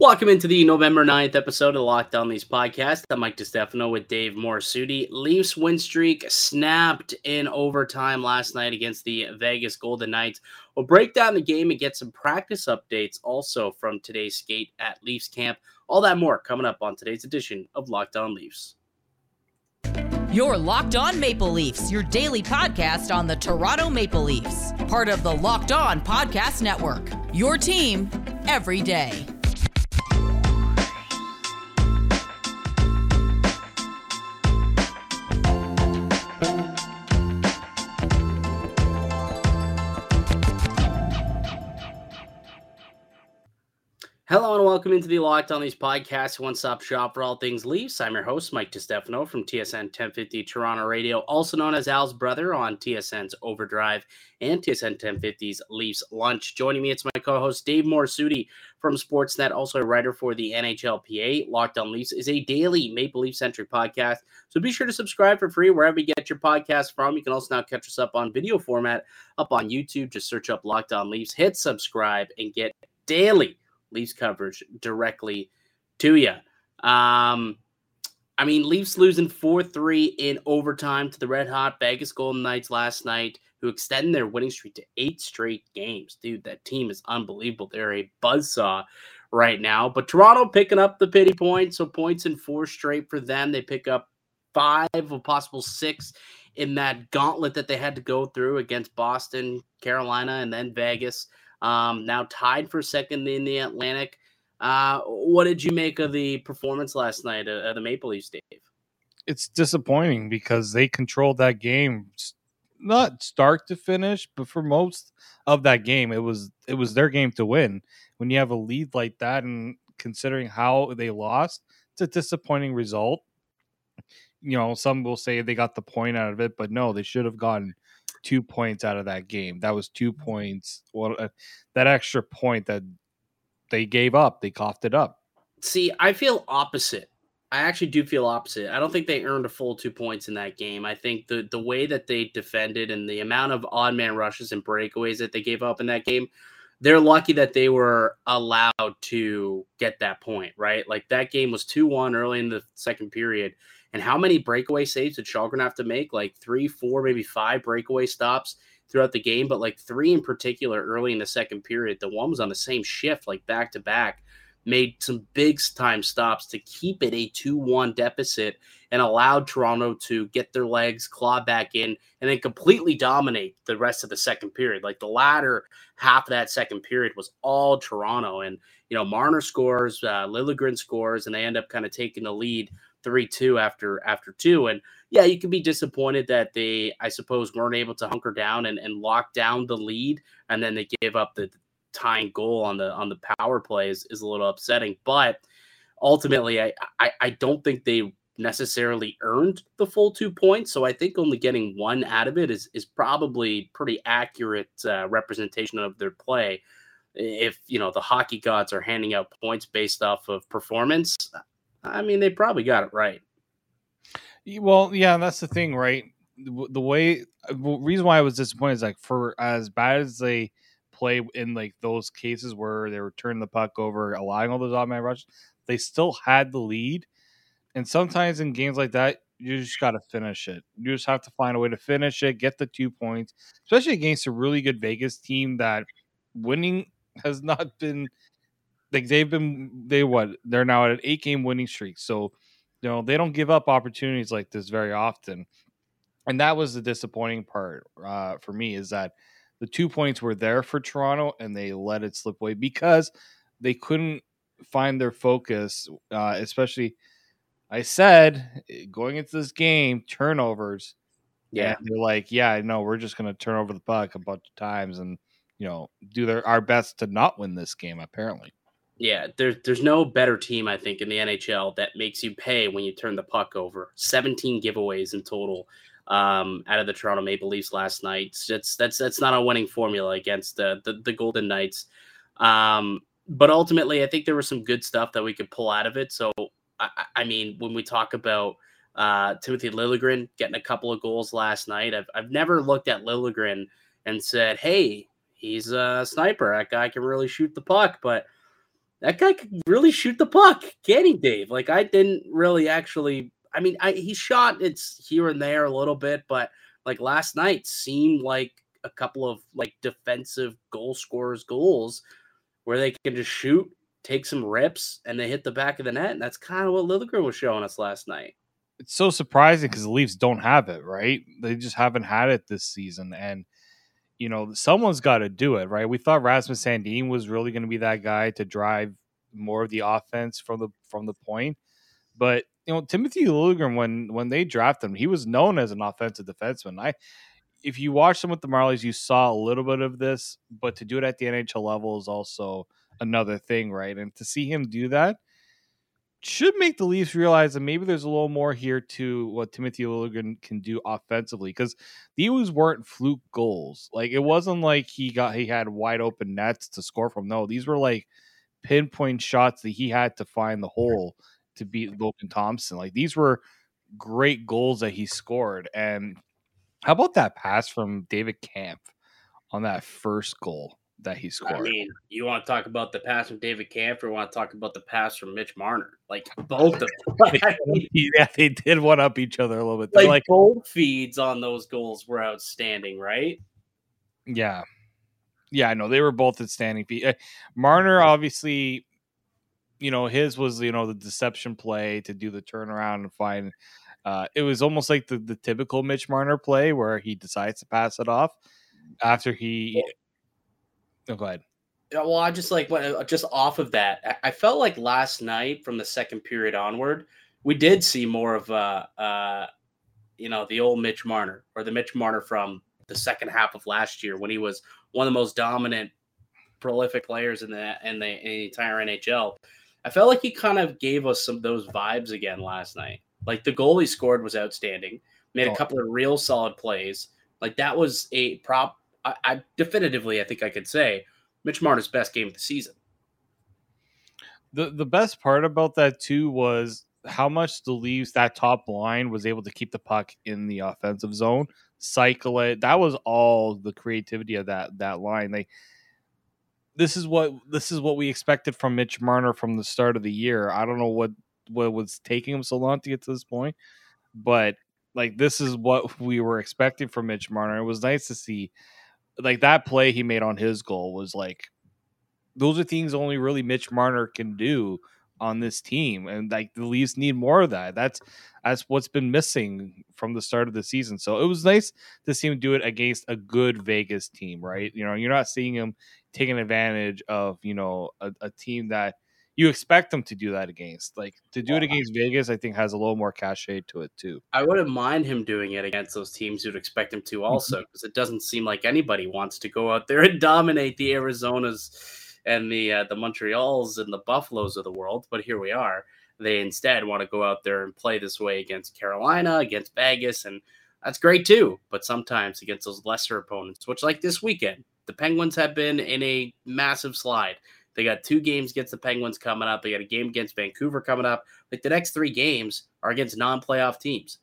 Welcome into the November 9th episode of Locked On Leafs podcast. I'm Mike DeStefano with Dave Morassutti. Leafs win streak snapped in overtime last night against the Vegas Golden Knights. We'll break down the game and get some practice updates also from today's skate at Leafs camp. All that more coming up on today's edition of Locked On Leafs. Your Locked On Maple Leafs, your daily podcast on the Toronto Maple Leafs, part of the Locked On Podcast Network. Your team every day. Hello and welcome into the Locked On Leafs podcast, one stop shop for all things Leafs. I'm your host, Mike DeStefano from TSN 1050 Toronto Radio, also known as Al's brother on TSN's Overdrive and TSN 1050's Leafs Lunch. Joining me, it's my co host, Dave Morassutti from Sportsnet, also a writer for the NHLPA. Locked On Leafs is a daily Maple Leaf centric podcast. So be sure to subscribe for free wherever you get your podcast from. You can also now catch us up on video format up on YouTube. Just search up Locked On Leafs, hit subscribe, and get daily Leafs coverage directly to you. Um, I mean, Leafs losing 4 3 in overtime to the red hot Vegas Golden Knights last night, who extend their winning streak to eight straight games. Dude, that team is unbelievable. They're a buzzsaw right now. But Toronto picking up the pity points. So points in four straight for them. They pick up five, a possible six in that gauntlet that they had to go through against Boston, Carolina, and then Vegas um, now tied for second in the Atlantic. Uh, what did you make of the performance last night of, the Maple Leafs, Dave? It's disappointing because they controlled that game, not start to finish, but for most of that game, it was it was their game to win. When you have a lead like that, and considering how they lost, it's a disappointing result. You know, some will say they got the point out of it, but no, they should have gotten two points out of that game. That was two points. Well, uh, that extra point that they gave up, they coughed it up. See, I feel opposite. I actually do feel opposite. I don't think they earned a full two points in that game. I think the the way that they defended and the amount of odd man rushes and breakaways that they gave up in that game, they're lucky that they were allowed to get that point, right? Like that game was 2-1 early in the second period and how many breakaway saves did Källgren have to make? Like three, four, maybe five breakaway stops throughout the game, but like three in particular early in the second period. The one was on the same shift, like back to back, made some big time stops to keep it a 2 1 deficit and allowed Toronto to get their legs, claw back in, and then completely dominate the rest of the second period. Like the latter half of that second period was all Toronto. And, you know, Marner scores, uh, Liljegren scores, and they end up kind of taking the lead three two after after two. And yeah, you can be disappointed that they, I suppose, weren't able to hunker down and, and lock down the lead, and then they gave up the tying goal on the on the power play is, is a little upsetting. But ultimately, I, I I don't think they necessarily earned the full two points. So I think only getting one out of it is is probably pretty accurate uh, representation of their play. If you know the hockey gods are handing out points based off of performance, I mean, they probably got it right. Well, yeah, that's the thing, right? The way, uh, the reason why I was disappointed is like for as bad as they play in like those cases where they were turning the puck over, allowing all those automatic rushes, they still had the lead. And sometimes in games like that, you just got to finish it. You just have to find a way to finish it, get the two points, especially against a really good Vegas team that winning has not been like they've been they what they're now at an eight game winning streak. So you know they don't give up opportunities like this very often, and that was the disappointing part uh, for me is that the two points were there for Toronto and they let it slip away because they couldn't find their focus, uh, especially. I said going into this game, turnovers. Yeah, they're like, yeah, no, we're just going to turn over the puck a bunch of times and you know do their our best to not win this game. Apparently, yeah, there's there's no better team I think in the NHL that makes you pay when you turn the puck over. 17 giveaways in total um, out of the Toronto Maple Leafs last night. That's that's that's not a winning formula against the the, the Golden Knights. Um, but ultimately, I think there was some good stuff that we could pull out of it. So I, I mean, when we talk about uh, Timothy Liljegren getting a couple of goals last night, I've I've never looked at Liljegren and said, "Hey, he's a sniper. That guy can really shoot the puck," but that guy could really shoot the puck, can he, Dave? Like I didn't really actually. I mean, I, he shot it's here and there a little bit, but like last night seemed like a couple of like defensive goal scorers goals where they can just shoot, take some rips, and they hit the back of the net. And that's kind of what Liljegren was showing us last night. It's so surprising because the Leafs don't have it, right? They just haven't had it this season, and you know, someone's got to do it, right? We thought Rasmus Sandin was really going to be that guy to drive more of the offense from the from the point, but you know, Timothy Liljegren when when they drafted him, he was known as an offensive defenseman. I, if you watched him with the Marlies, you saw a little bit of this, but to do it at the NHL level is also another thing, right? And to see him do that should make the Leafs realize that maybe there's a little more here to what Timothy Liljegren can do offensively because these weren't fluke goals. Like it wasn't like he got he had wide open nets to score from. No, these were like pinpoint shots that he had to find the hole to beat Logan Thompson. Like these were great goals that he scored. And how about that pass from David Kämpf on that first goal? That he scored. I mean, you want to talk about the pass from David Kämpf or want to talk about the pass from Mitch Marner? Like both of them. yeah, they did one up each other a little bit. Like, like both feeds on those goals were outstanding, right? Yeah. Yeah, I know they were both outstanding. Uh, Marner obviously, you know, his was you know the deception play to do the turnaround and find. Uh, it was almost like the the typical Mitch Marner play where he decides to pass it off after he Oh, go ahead. Yeah, well, I just like uh, just off of that. I felt like last night from the second period onward, we did see more of uh uh you know the old Mitch Marner or the Mitch Marner from the second half of last year when he was one of the most dominant, prolific players in the in the, in the entire NHL. I felt like he kind of gave us some of those vibes again last night. Like the goal he scored was outstanding. Made a oh. couple of real solid plays. Like that was a prop I, I definitively, I think I could say Mitch Marner's best game of the season. The the best part about that too was how much the Leafs that top line was able to keep the puck in the offensive zone, cycle it. That was all the creativity of that that line. They this is what this is what we expected from Mitch Marner from the start of the year. I don't know what what was taking him so long to get to this point, but like this is what we were expecting from Mitch Marner. It was nice to see like that play he made on his goal was like those are things only really Mitch Marner can do on this team and like the Leafs need more of that. That's that's what's been missing from the start of the season. So it was nice to see him do it against a good Vegas team, right? You know, you're not seeing him taking advantage of, you know, a, a team that you expect them to do that against. Like to do it against Vegas, I think has a little more cachet to it too. I wouldn't mind him doing it against those teams you'd expect him to also, because it doesn't seem like anybody wants to go out there and dominate the Arizonas and the uh, the Montreals and the Buffaloes of the world. But here we are. They instead want to go out there and play this way against Carolina, against Vegas, and that's great too. But sometimes against those lesser opponents, which like this weekend, the Penguins have been in a massive slide. They got two games against the Penguins coming up. They got a game against Vancouver coming up. Like the next three games are against non-playoff teams.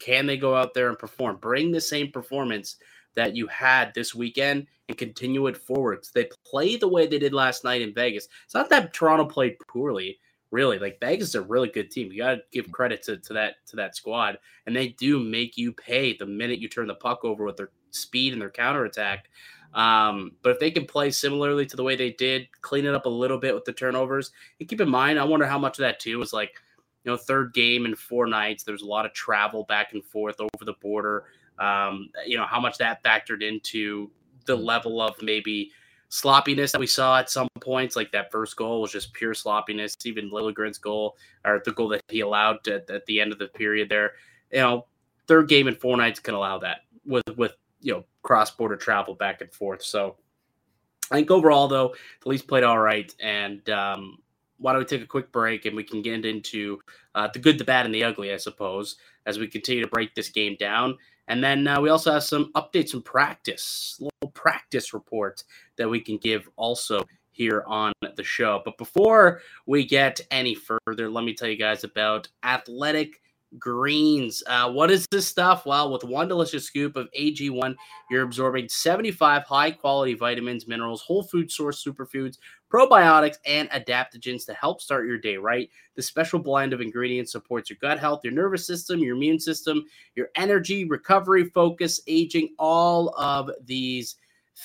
Can they go out there and perform? Bring the same performance that you had this weekend and continue it forward. So they play the way they did last night in Vegas. It's not that Toronto played poorly, really. Like Vegas is a really good team. You got to give credit to, to that to that squad, and they do make you pay the minute you turn the puck over with their speed and their counterattack. Um, but if they can play similarly to the way they did, clean it up a little bit with the turnovers, and keep in mind, I wonder how much of that too was like, you know, third game in four nights. There's a lot of travel back and forth over the border. Um, you know, how much that factored into the level of maybe sloppiness that we saw at some points. Like that first goal was just pure sloppiness. Even Liljegren's goal or the goal that he allowed at, at the end of the period there. You know, third game in four nights can allow that with with you know cross border travel back and forth. So I think overall though the Leafs played all right. And um, why don't we take a quick break and we can get into uh, the good, the bad, and the ugly, I suppose, as we continue to break this game down. And then uh, we also have some updates from practice, little practice report that we can give also here on the show. But before we get any further, let me tell you guys about Athletic greens. Uh, what is this stuff? Well, with one delicious scoop of AG1, you're absorbing 75 high quality vitamins, minerals, whole food source superfoods, probiotics, and adaptogens to help start your day right. The special blend of ingredients supports your gut health, your nervous system, your immune system, your energy, recovery, focus, aging, all of these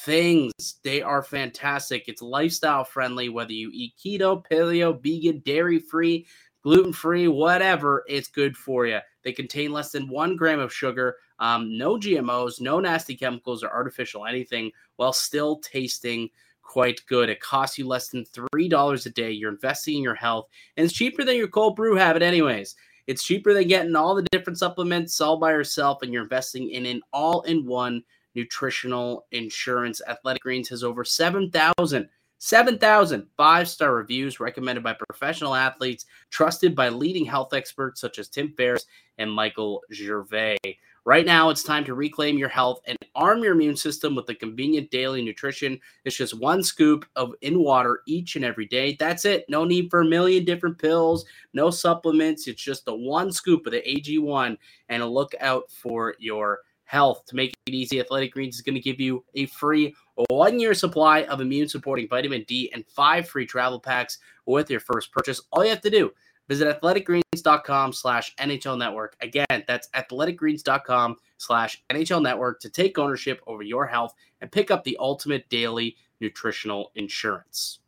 things. They are fantastic. It's lifestyle friendly, whether you eat keto, paleo, vegan, dairy free, gluten free, whatever, it's good for you. They contain less than one gram of sugar, um, no GMOs, no nasty chemicals or artificial anything, while still tasting quite good. It costs you less than $3 a day. You're investing in your health, and it's cheaper than your cold brew habit, anyways. It's cheaper than getting all the different supplements all by yourself, and you're investing in an all in one nutritional insurance. Athletic Greens has over 7,000 7,000 five star reviews recommended by professional athletes, trusted by leading health experts such as Tim Ferriss and Michael Gervais. Right now, it's time to reclaim your health and arm your immune system with the convenient daily nutrition. It's just one scoop of in water each and every day. That's it. No need for a million different pills, no supplements. It's just the one scoop of the AG1 and a look out for your health. To make it easy, Athletic Greens is going to give you a free one year supply of immune supporting vitamin D and five free travel packs with your first purchase. All you have to do, visit athleticgreens.com slash NHL network. Again, that's athleticgreens.com slash NHL network to take ownership over your health and pick up the ultimate daily nutritional insurance.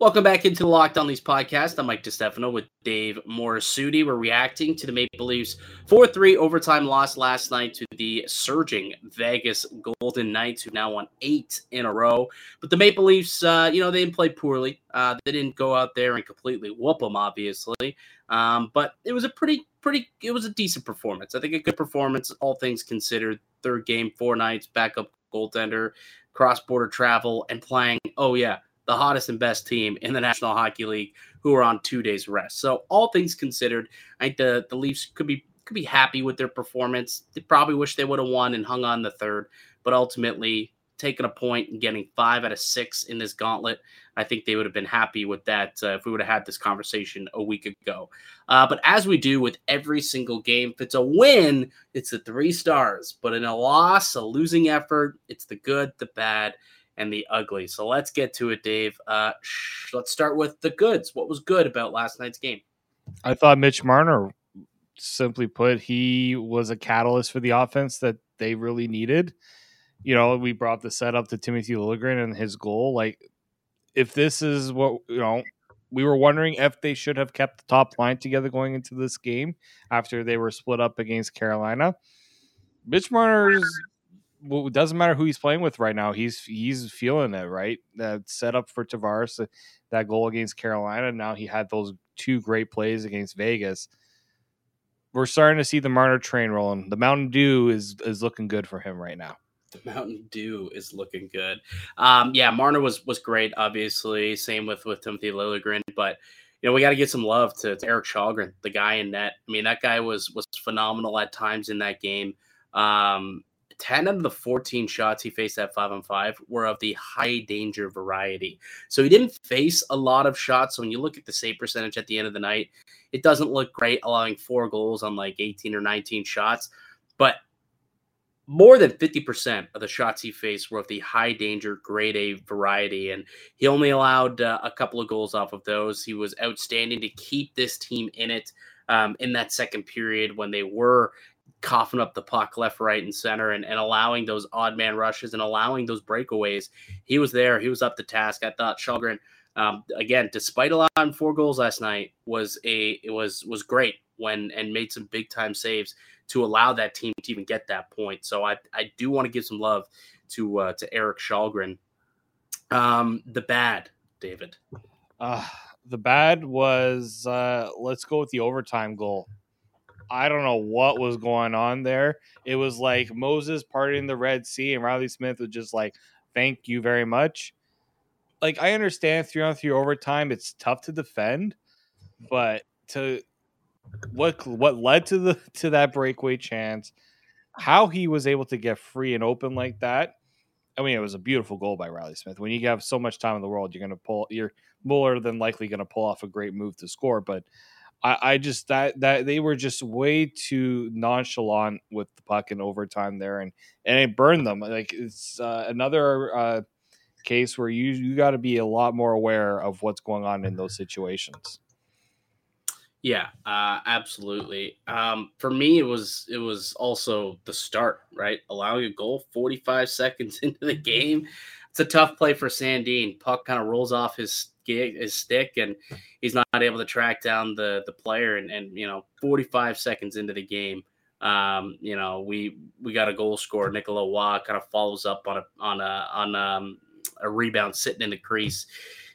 Welcome back into the Locked On Leafs podcast. I'm Mike DeStefano with Dave Morassutti. We're reacting to the Maple Leafs 4-3 overtime loss last night to the surging Vegas Golden Knights, who now won eight in a row. But the Maple Leafs, uh, you know, they didn't play poorly. Uh, they didn't go out there and completely whoop them, obviously. Um, but it was a pretty, pretty, it was a decent performance. I think a good performance, all things considered. Third game, four nights, backup goaltender, cross-border travel, and playing. Oh yeah the hottest and best team in the National Hockey League who are on two days rest. So all things considered, I think the, the Leafs could be could be happy with their performance. They probably wish they would have won and hung on the third, but ultimately taking a point and getting five out of six in this gauntlet, I think they would have been happy with that uh, if we would have had this conversation a week ago. Uh, but as we do with every single game, if it's a win, it's the three stars. But in a loss, a losing effort, it's the good, the bad, and the ugly. So let's get to it, Dave. Uh, let's start with the goods. What was good about last night's game? I thought Mitch Marner, simply put, he was a catalyst for the offense that they really needed. You know, we brought the setup to Timothy Liljegren and his goal. Like, if this is what you know, we were wondering if they should have kept the top line together going into this game after they were split up against Carolina. Mitch Marner's well, it doesn't matter who he's playing with right now. He's he's feeling it, right? That set up for Tavares, that goal against Carolina. Now he had those two great plays against Vegas. We're starting to see the Marner train rolling. The Mountain Dew is is looking good for him right now. The Mountain Dew is looking good. Um, yeah, Marner was was great. Obviously, same with with Timothy Liljegren, but you know, we got to get some love to, to, Erik Källgren, the guy in net. I mean, that guy was was phenomenal at times in that game. Um, 10 out of the 14 shots he faced at 5 on 5 were of the high danger variety. So he didn't face a lot of shots. So when you look at the save percentage at the end of the night, it doesn't look great, allowing four goals on like 18 or 19 shots. But more than 50% of the shots he faced were of the high danger grade A variety. And he only allowed uh, a couple of goals off of those. He was outstanding to keep this team in it. Um, in that second period when they were coughing up the puck left, right, and center and, and allowing those odd man rushes and allowing those breakaways. He was there. He was up to task. I thought Källgren, um, again, despite allowing four goals last night, was a it was was great when and made some big time saves to allow that team to even get that point. So I I do want to give some love to uh, to Erik Källgren. Um, the bad, David. Uh, the bad was uh, let's go with the overtime goal. I don't know what was going on there. It was like Moses parting the Red Sea, and Reilly Smith was just like, "Thank you very much." Like I understand three on three overtime, it's tough to defend, but to what what led to the to that breakaway chance, how he was able to get free and open like that. I mean, it was a beautiful goal by Reilly Smith. When you have so much time in the world, you're going to pull. You're more than likely going to pull off a great move to score. But I, I just that that they were just way too nonchalant with the puck in overtime there, and and it burned them. Like it's uh, another uh, case where you you got to be a lot more aware of what's going on in those situations. Yeah, uh, absolutely. Um, for me, it was it was also the start, right? Allowing a goal 45 seconds into the game. It's a tough play for Sandin. Puck kind of rolls off his his stick, and he's not able to track down the the player. And, and you know, 45 seconds into the game, um, you know, we we got a goal score. Nicolas Roy kind of follows up on a on a on um, a rebound sitting in the crease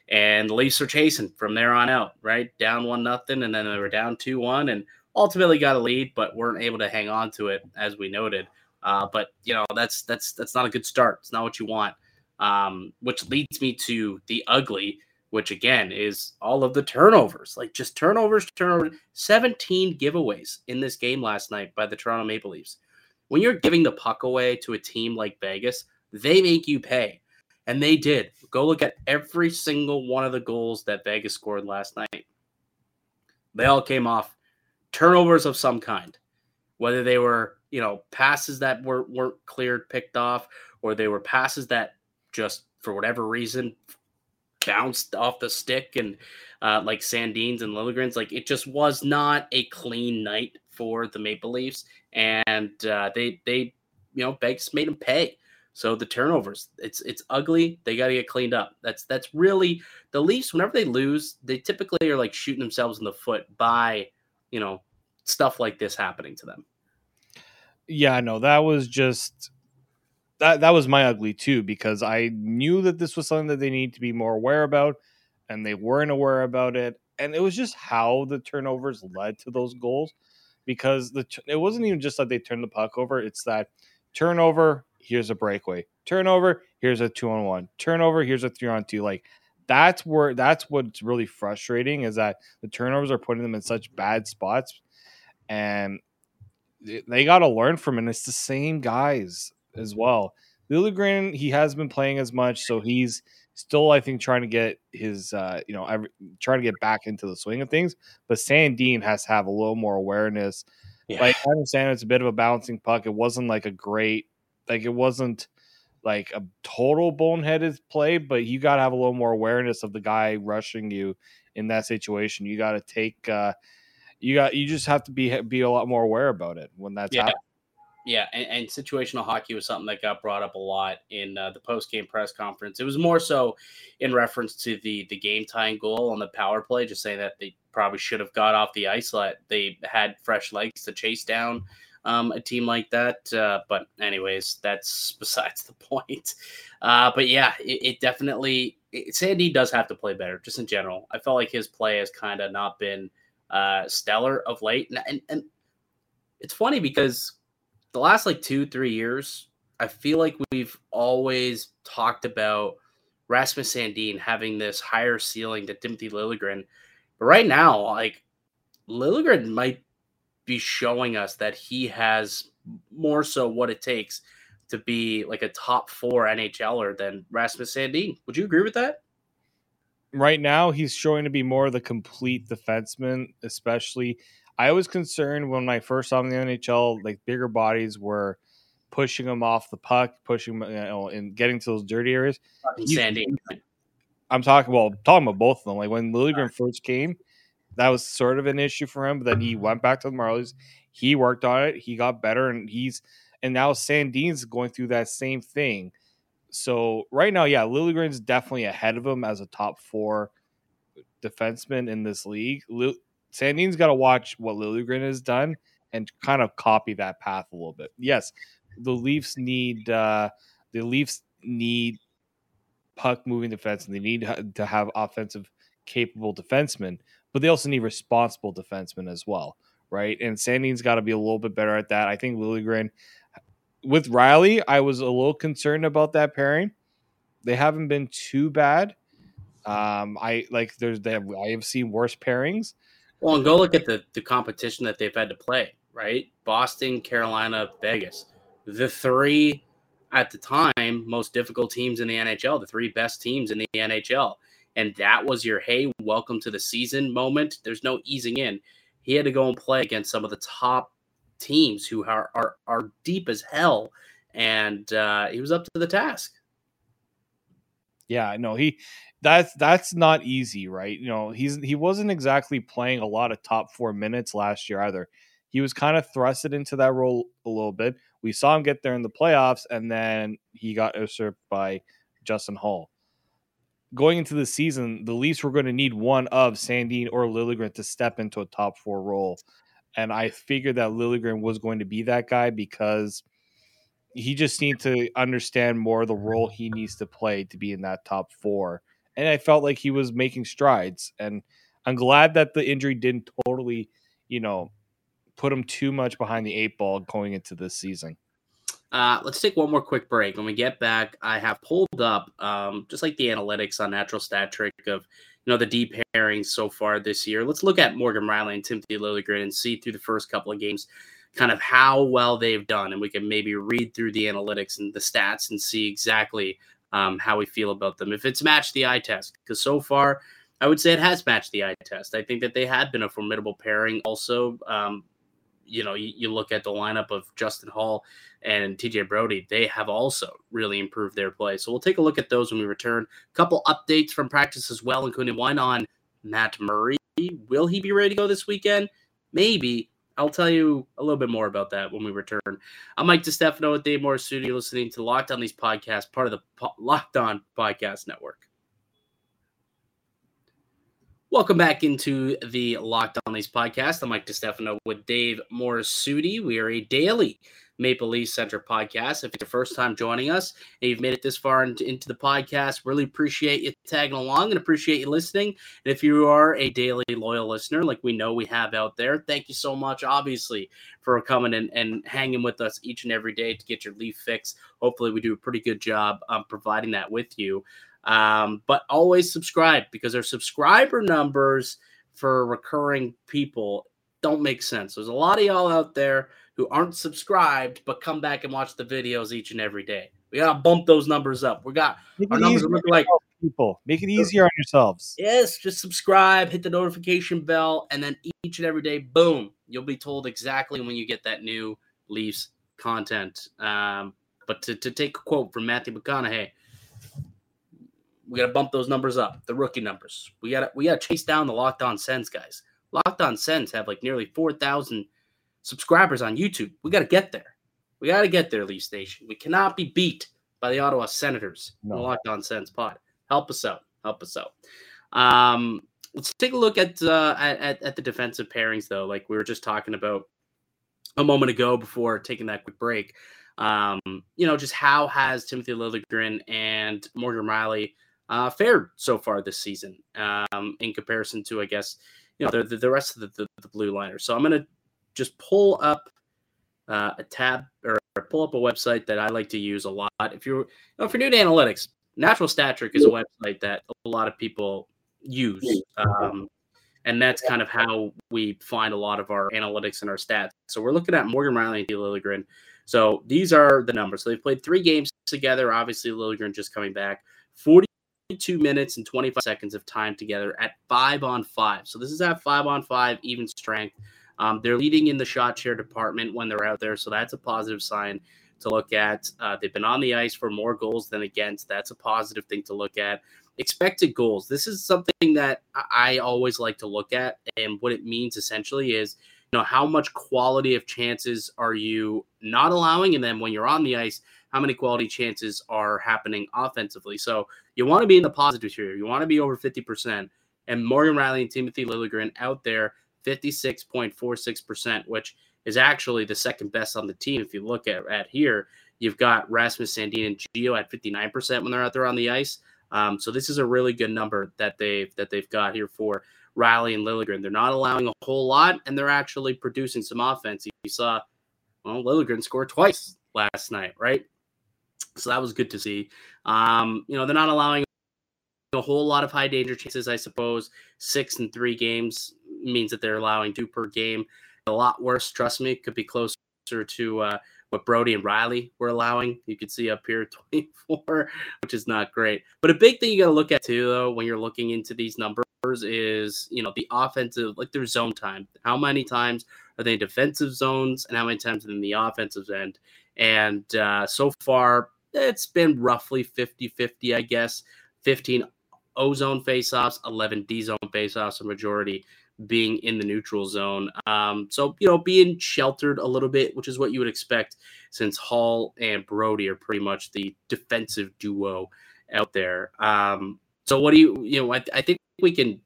and the Leafs are chasing from there on out, right? Down one nothing, and then they were down two one, and ultimately got a lead, but weren't able to hang on to it as we noted. Uh, but you know that's that's that's not a good start. It's not what you want. Um, which leads me to the ugly, which again is all of the turnovers, like just turnovers, turnovers. Seventeen giveaways in this game last night by the Toronto Maple Leafs. When you're giving the puck away to a team like Vegas, they make you pay. And they did. Go look at every single one of the goals that Vegas scored last night. They all came off turnovers of some kind, whether they were, you know, passes that were, weren't cleared, picked off, or they were passes that just for whatever reason bounced off the stick and uh, like Sandin's and Liljegren's. Like it just was not a clean night for the Maple Leafs, and uh, they they you know Vegas made them pay. So the turnovers, it's it's ugly. They got to get cleaned up. That's that's really the Leafs. Whenever they lose, they typically are like shooting themselves in the foot by, you know, stuff like this happening to them. Yeah, no, that was just that that was my ugly too because I knew that this was something that they need to be more aware about, and they weren't aware about it. And it was just how the turnovers led to those goals, because the it wasn't even just that they turned the puck over; it's that turnover here's a breakaway. Turnover, here's a two on one. Turnover, here's a three on two. Like that's where that's what's really frustrating is that the turnovers are putting them in such bad spots, and they got to learn from it. It's the same guys as well. Liljegren, he has been playing as much, so he's still, I think, trying to get his, uh, you know, every, trying to get back into the swing of things. But Sandin has to have a little more awareness. Yeah. Like I understand it's a bit of a bouncing puck. It wasn't like a great like it wasn't like a total boneheaded play, but you got to have a little more awareness of the guy rushing you in that situation. You got to take, uh, you got, you just have to be be a lot more aware about it when that's yeah. happening. Yeah, and, and, situational hockey was something that got brought up a lot in uh, the post game press conference. It was more so in reference to the the game tying goal on the power play, just saying that they probably should have got off the ice. Let they had fresh legs to chase down um, a team like that. Uh, but anyways, that's besides the point. Uh, but yeah, it, it definitely it, Sandy does have to play better, just in general. I felt like his play has kind of not been uh, stellar of late, and, and and it's funny because the last like two three years, I feel like we've always talked about Rasmus Sandin having this higher ceiling than Timothy Liljegren. But right now, like Liljegren might be showing us that he has more so what it takes to be like a top four NHLer than Rasmus Sandin. Would you agree with that? Right now, he's showing to be more of the complete defenseman, especially. I was concerned when I first saw him in the NHL, like bigger bodies were pushing him off the puck, pushing him, you know, and getting to those dirty areas. Sandy. I'm talking well, I'm talking about both of them. Like when Liljegren first came, that was sort of an issue for him. But then he went back to the Marlies. He worked on it. He got better, and he's and now Sandin's going through that same thing. So right now, yeah, Liljegren's definitely ahead of him as a top four defenseman in this league. Lil- Sandin's got to watch what Liljegren has done and kind of copy that path a little bit. Yes, the Leafs need uh, the Leafs need puck moving defense and they need to have offensive capable defensemen but they also need responsible defensemen as well, right? And Sandin's got to be a little bit better at that. I think Liljegren with Rielly, I was a little concerned about that pairing. They haven't been too bad. Um, I like there's they have, I have seen worse pairings. Well, and go look at the the competition that they've had to play, right? Boston, Carolina, Vegas. The three at the time most difficult teams in the NHL, the three best teams in the NHL and that was your hey, welcome to the season moment. There's no easing in. He had to go and play against some of the top teams who are are, are deep as hell, and uh, he was up to the task. Yeah, no, he that's that's not easy, right? You know, he's he wasn't exactly playing a lot of top four minutes last year either. He was kind of thrusted into that role a little bit. We saw him get there in the playoffs, and then he got usurped by Justin Holl. Going into the season, the Leafs were going to need one of Sandin or Liljegren to step into a top four role. And I figured that Liljegren was going to be that guy because he just needs to understand more the role he needs to play to be in that top four. And I felt like he was making strides. And I'm glad that the injury didn't totally, you know, put him too much behind the eight ball going into this season. Uh, let's take one more quick break. When we get back, I have pulled up um, just like the analytics on Natural Stat Trick of you know the deep pairings so far this year. Let's look at Morgan Rielly and Timothy Liljegren and see through the first couple of games kind of how well they've done, and we can maybe read through the analytics and the stats and see exactly um, how we feel about them. If it's matched the eye test, because so far I would say it has matched the eye test. I think that they had been a formidable pairing. Also, um, you know, you, you, look at the lineup of Justin Holl and TJ Brodie, they have also really improved their play. So we'll take a look at those when we return. A couple updates from practice as well, including one on Matt Murray. Will he be ready to go this weekend? Maybe. I'll tell you a little bit more about that when we return. I'm Mike DeStefano with Dave Morassutti, listening to Locked On Leafs podcasts, part of the po- Locked On Podcast Network. Welcome back into the Locked On Leafs podcast. I'm Mike DeStefano with Dave Morassutti. We are a daily Maple Leaf Center podcast. If it's your first time joining us and you've made it this far into, into, the podcast, really appreciate you tagging along and appreciate you listening. And if you are a daily loyal listener, like we know we have out there, thank you so much, obviously, for coming and, and hanging with us each and every day to get your Leaf fix. Hopefully, we do a pretty good job um, providing that with you. Um, but always subscribe because our subscriber numbers for recurring people don't make sense. There's a lot of y'all out there who aren't subscribed but come back and watch the videos each and every day. We gotta bump those numbers up. We got our numbers look like people. Make it easier on yourselves. Yes, just subscribe, hit the notification bell, and then each and every day, boom, you'll be told exactly when you get that new Leafs content. Um, but to, to take a quote from Matthew McConaughey, we got to bump those numbers up, the rookie numbers. We got to we got to chase down the Locked On Sens guys. Locked On Sens have like nearly four thousand subscribers on YouTube. We got to get there. We got to get there, Leaf Station. We cannot be beat by the Ottawa Senators. No. Locked On Sens pod. Help us out. Help us out. Um, let's take a look at, uh, at at the defensive pairings, though. Like we were just talking about a moment ago before taking that quick break. Um, you know, just how has Timothy Liljegren and Morgan Rielly uh, fared so far this season um, in comparison to, I guess, you know, the, the rest of the, the, the blue liners. So I'm going to just pull up uh, a tab or pull up a website that I like to use a lot. If you're, you know, if you're new to analytics, Natural Stat Trick is a website that a lot of people use. Um, and that's kind of how we find a lot of our analytics and our stats. So we're looking at Morgan Rielly and D. Liljegren. So these are the numbers. So they've played three games together. Obviously, Liljegren just coming back. 40 Two minutes and 25 seconds of time together at five on five. So this is at five on five, even strength. Um, they're leading in the shot share department when they're out there. So that's a positive sign to look at. Uh, they've been on the ice for more goals than against. That's a positive thing to look at. Expected goals. This is something that I always like to look at. And what it means essentially is, you know, how much quality of chances are you not allowing? And then when you're on the ice, how many quality chances are happening offensively. So you want to be in the positive here. You want to be over 50%. And Morgan Rielly and Timothy Liljegren out there, 56.46%, which is actually the second best on the team. If you look at, at here, you've got Rasmus Sandin and Gio at 59% when they're out there on the ice. Um, so this is a really good number that they've that they've got here for Rielly and Liljegren. They're not allowing a whole lot, and they're actually producing some offense. You saw, well, Liljegren scored twice last night, right? So that was good to see. Um, you know, they're not allowing a whole lot of high danger chances, I suppose. Six and three games means that they're allowing two per game. A lot worse, trust me, could be closer to uh, what Brodie and Rielly were allowing. You can see up here 24, which is not great. But a big thing you got to look at too, though, when you're looking into these numbers is, you know, the offensive, like their zone time. How many times are they in defensive zones and how many times in the offensive end? And uh, so far, it's been roughly 50 50, I guess. 15 O zone faceoffs, 11 D zone faceoffs, a majority being in the neutral zone. Um, so, you know, being sheltered a little bit, which is what you would expect since Holl and Brodie are pretty much the defensive duo out there. Um, so, what do you, you know, I, I think we can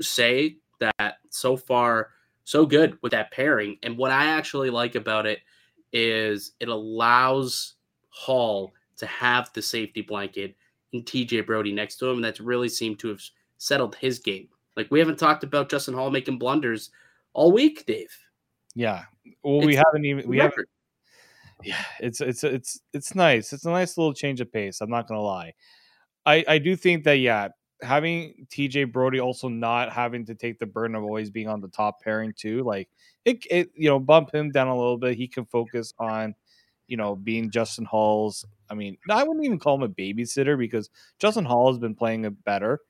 say that so far, so good with that pairing. And what I actually like about it is it allows Holl to have the safety blanket and TJ Brodie next to him. And that's really seemed to have settled his game. Like we haven't talked about Justin Holl making blunders all week, Dave. Yeah. Well, it's we haven't even we haven't. Yeah, it's it's it's it's nice. It's a nice little change of pace. I'm not gonna lie. I I do think that yeah, having TJ Brodie also not having to take the burden of always being on the top pairing too, like it, it you know bump him down a little bit. He can focus on you know being Justin Holl's. I mean, I wouldn't even call him a babysitter because Justin Holl has been playing it better.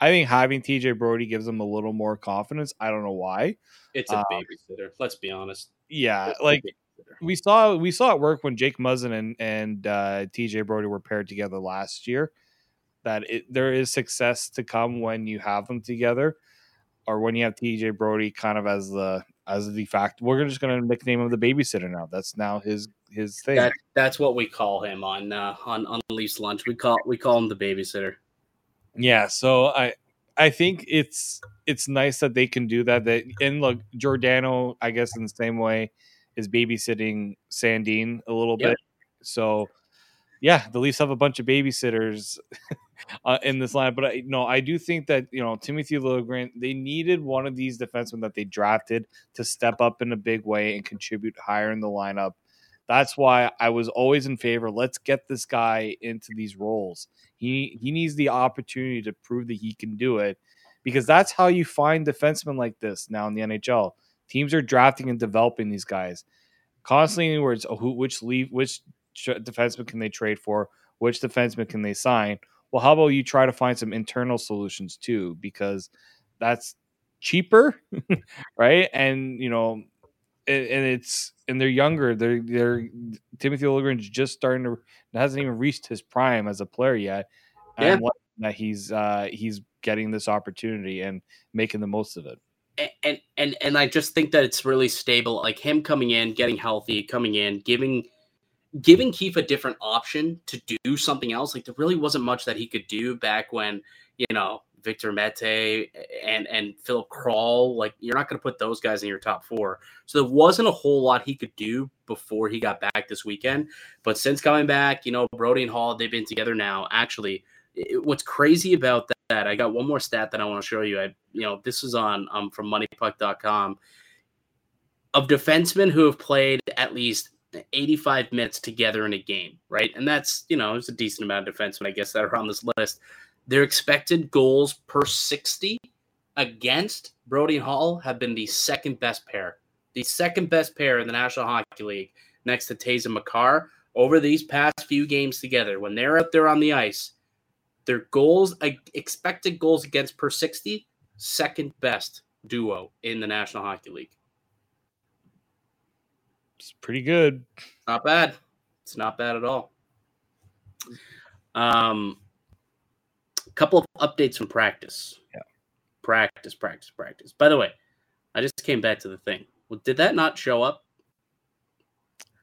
I think having TJ Brodie gives him a little more confidence. I don't know why. It's a um, babysitter. Let's be honest. Yeah, it's like we saw we saw it work when Jake Muzzin and and uh, TJ Brodie were paired together last year. That it, there is success to come when you have them together, or when you have TJ Brodie kind of as the as the fact. We're just going to nickname him the babysitter now. That's now his his thing. That, that's what we call him on uh, on on Leafs lunch. We call we call him the babysitter. Yeah, so I I think it's it's nice that they can do that. That and look, Giordano, I guess in the same way, is babysitting Sandin a little yep. bit. So yeah, the Leafs have a bunch of babysitters uh, in this line. But I, no, I do think that you know Timothy Liljegren, they needed one of these defensemen that they drafted to step up in a big way and contribute higher in the lineup. That's why I was always in favor. Let's get this guy into these roles. He he needs the opportunity to prove that he can do it, because that's how you find defensemen like this now in the NHL. Teams are drafting and developing these guys constantly. Where it's oh, who, which leave, which defenseman can they trade for, which defenseman can they sign. Well, how about you try to find some internal solutions too, because that's cheaper, right? And you know and, and it's and they're younger. They're they're Timothy Liljegren's just starting to hasn't even reached his prime as a player yet. Yeah. And that he's uh he's getting this opportunity and making the most of it. And and and I just think that it's really stable. Like him coming in, getting healthy, coming in, giving giving Keefe a different option to do something else. Like there really wasn't much that he could do back when you know Victor Mete and and Filip Kral, like you're not going to put those guys in your top four. So there wasn't a whole lot he could do before he got back this weekend. But since coming back, you know, Brodie and Holl, they've been together now. Actually, it, what's crazy about that, that, I got one more stat that I want to show you. I, you know, this is on um from MoneyPuck.com of defensemen who have played at least 85 minutes together in a game, right? And that's, you know, it's a decent amount of defensemen, I guess, that are on this list. Their expected goals per 60 against Brodie and Holl have been the second best pair. The second best pair in the National Hockey League next to Toews and Makar over these past few games together. When they're out there on the ice, their goals, expected goals against per 60, second best duo in the National Hockey League. It's pretty good. Not bad. It's not bad at all. Um, a couple of updates from practice. Yeah. Practice, practice, practice. By the way, I just came back to the thing. Well, did that not show up?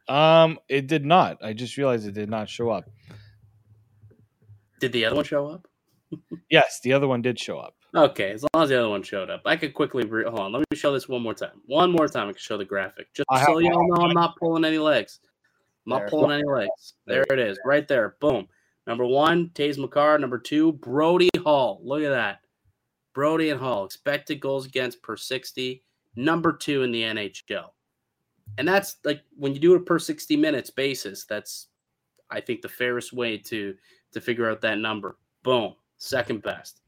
Um, it did not. I just realized it did not show up. Did the other one show up? yes, the other one did show up. Okay, as long as the other one showed up, I could quickly re- hold on. Let me show this one more time. One more time, I can show the graphic, just I so y'all know I'm not pulling any legs. I'm not there. pulling any legs. There it is, right there. Boom. Number one, Toews Makar. Number two, Brodie Holl. Look at that. Brodie and Holl. Expected goals against per 60. Number two in the NHL. And that's like when you do it per 60 minutes basis, that's I think the fairest way to to figure out that number. Boom. Second best.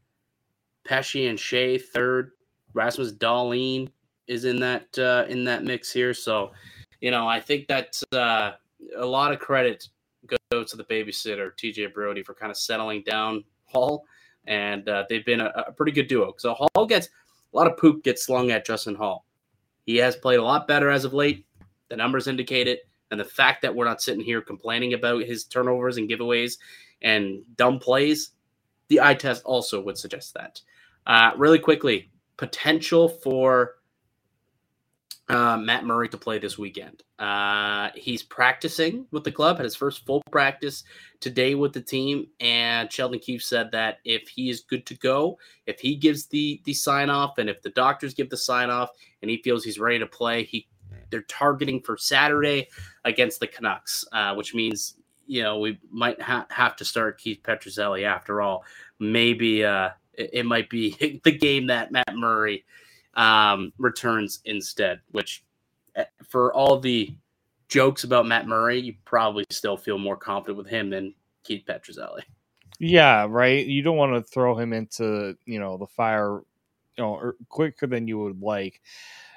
Pesce and Skjei, third. Rasmus Dahlin is in that uh, in that mix here. So, you know, I think that's uh, a lot of credit goes to the babysitter TJ Brodie for kind of settling down Holl, and uh, they've been a, a, pretty good duo. So Holl gets a lot of poop gets slung at Justin Holl. He has played a lot better as of late. The numbers indicate it, and the fact that we're not sitting here complaining about his turnovers and giveaways and dumb plays, the eye test also would suggest that. Uh, really quickly, potential for uh, Matt Murray to play this weekend. Uh, he's practicing with the club, had his first full practice today with the team, and Sheldon Keefe said that if he is good to go, if he gives the the sign off, and if the doctors give the sign off, and he feels he's ready to play, he they're targeting for Saturday against the Canucks, uh, which means you know we might ha- have to start Keith Petruzzelli after all. Maybe uh, it, it might be the game that Matt Murray um, returns instead, which eh, for all the jokes about Matt Murray, you probably still feel more confident with him than Keith Petruzzelli. Yeah, right. You don't want to throw him into, you know, the fire, you know, er, quicker than you would like.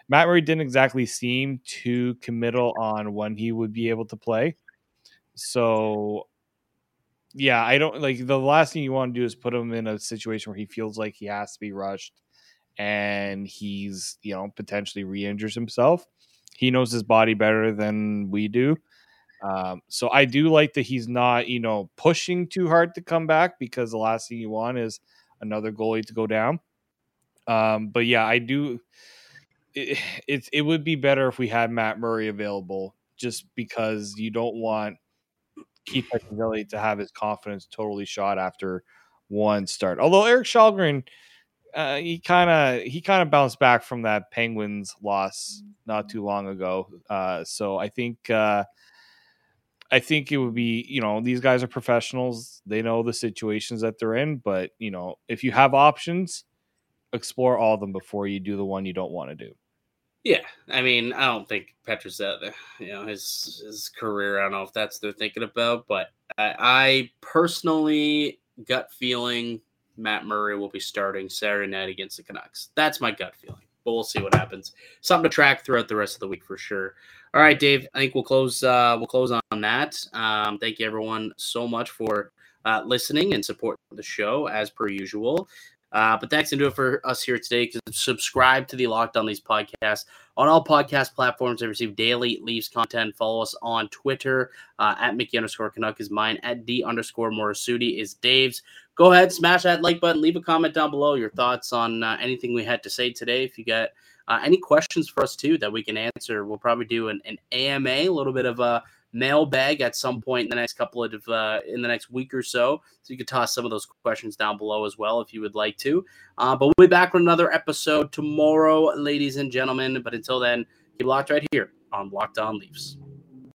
Matt Murray didn't exactly seem too committal on when he would be able to play. So, yeah, I don't like the last thing you want to do is put him in a situation where he feels like he has to be rushed and he's you know potentially re-injures himself. He knows his body better than we do. Um, so i do like that he's not you know pushing too hard to come back because the last thing you want is another goalie to go down. Um, but yeah i do it, it, it would be better if we had matt murray available just because you don't want Keith Petruzzelli to have his confidence totally shot after one start. Although Erik Källgren – uh, he kind of he kind of bounced back from that Penguins loss not too long ago. Uh, so I think uh, I think it would be you know these guys are professionals. They know the situations that they're in, but you know if you have options, explore all of them before you do the one you don't want to do. Yeah, I mean, I don't think Petra's that you know his his career. I don't know if that's they're thinking about, but I, I personally gut feeling Matt Murray will be starting Saturday night against the Canucks. That's my gut feeling, but we'll see what happens. Something to track throughout the rest of the week for sure. All right, Dave. I think we'll close. Uh, we'll close on that. Um, thank you, everyone, so much for uh, listening and supporting the show as per usual. Uh, but thanks and do it for us here today. Subscribe to the Locked On Leafs podcast on all podcast platforms and receive daily Leafs content. Follow us on Twitter uh, at Mickey underscore Canuck is mine. At D underscore Morassutti is Dave's. Go ahead, smash that like button. Leave a comment down below your thoughts on uh, anything we had to say today. If you got uh, any questions for us too that we can answer, we'll probably do an, an AMA, a little bit of a mailbag at some point in the next couple of uh, in the next week or so. So you could toss some of those questions down below as well if you would like to. Uh, but we'll be back with another episode tomorrow, ladies and gentlemen. But until then, keep locked right here on Locked On Leafs.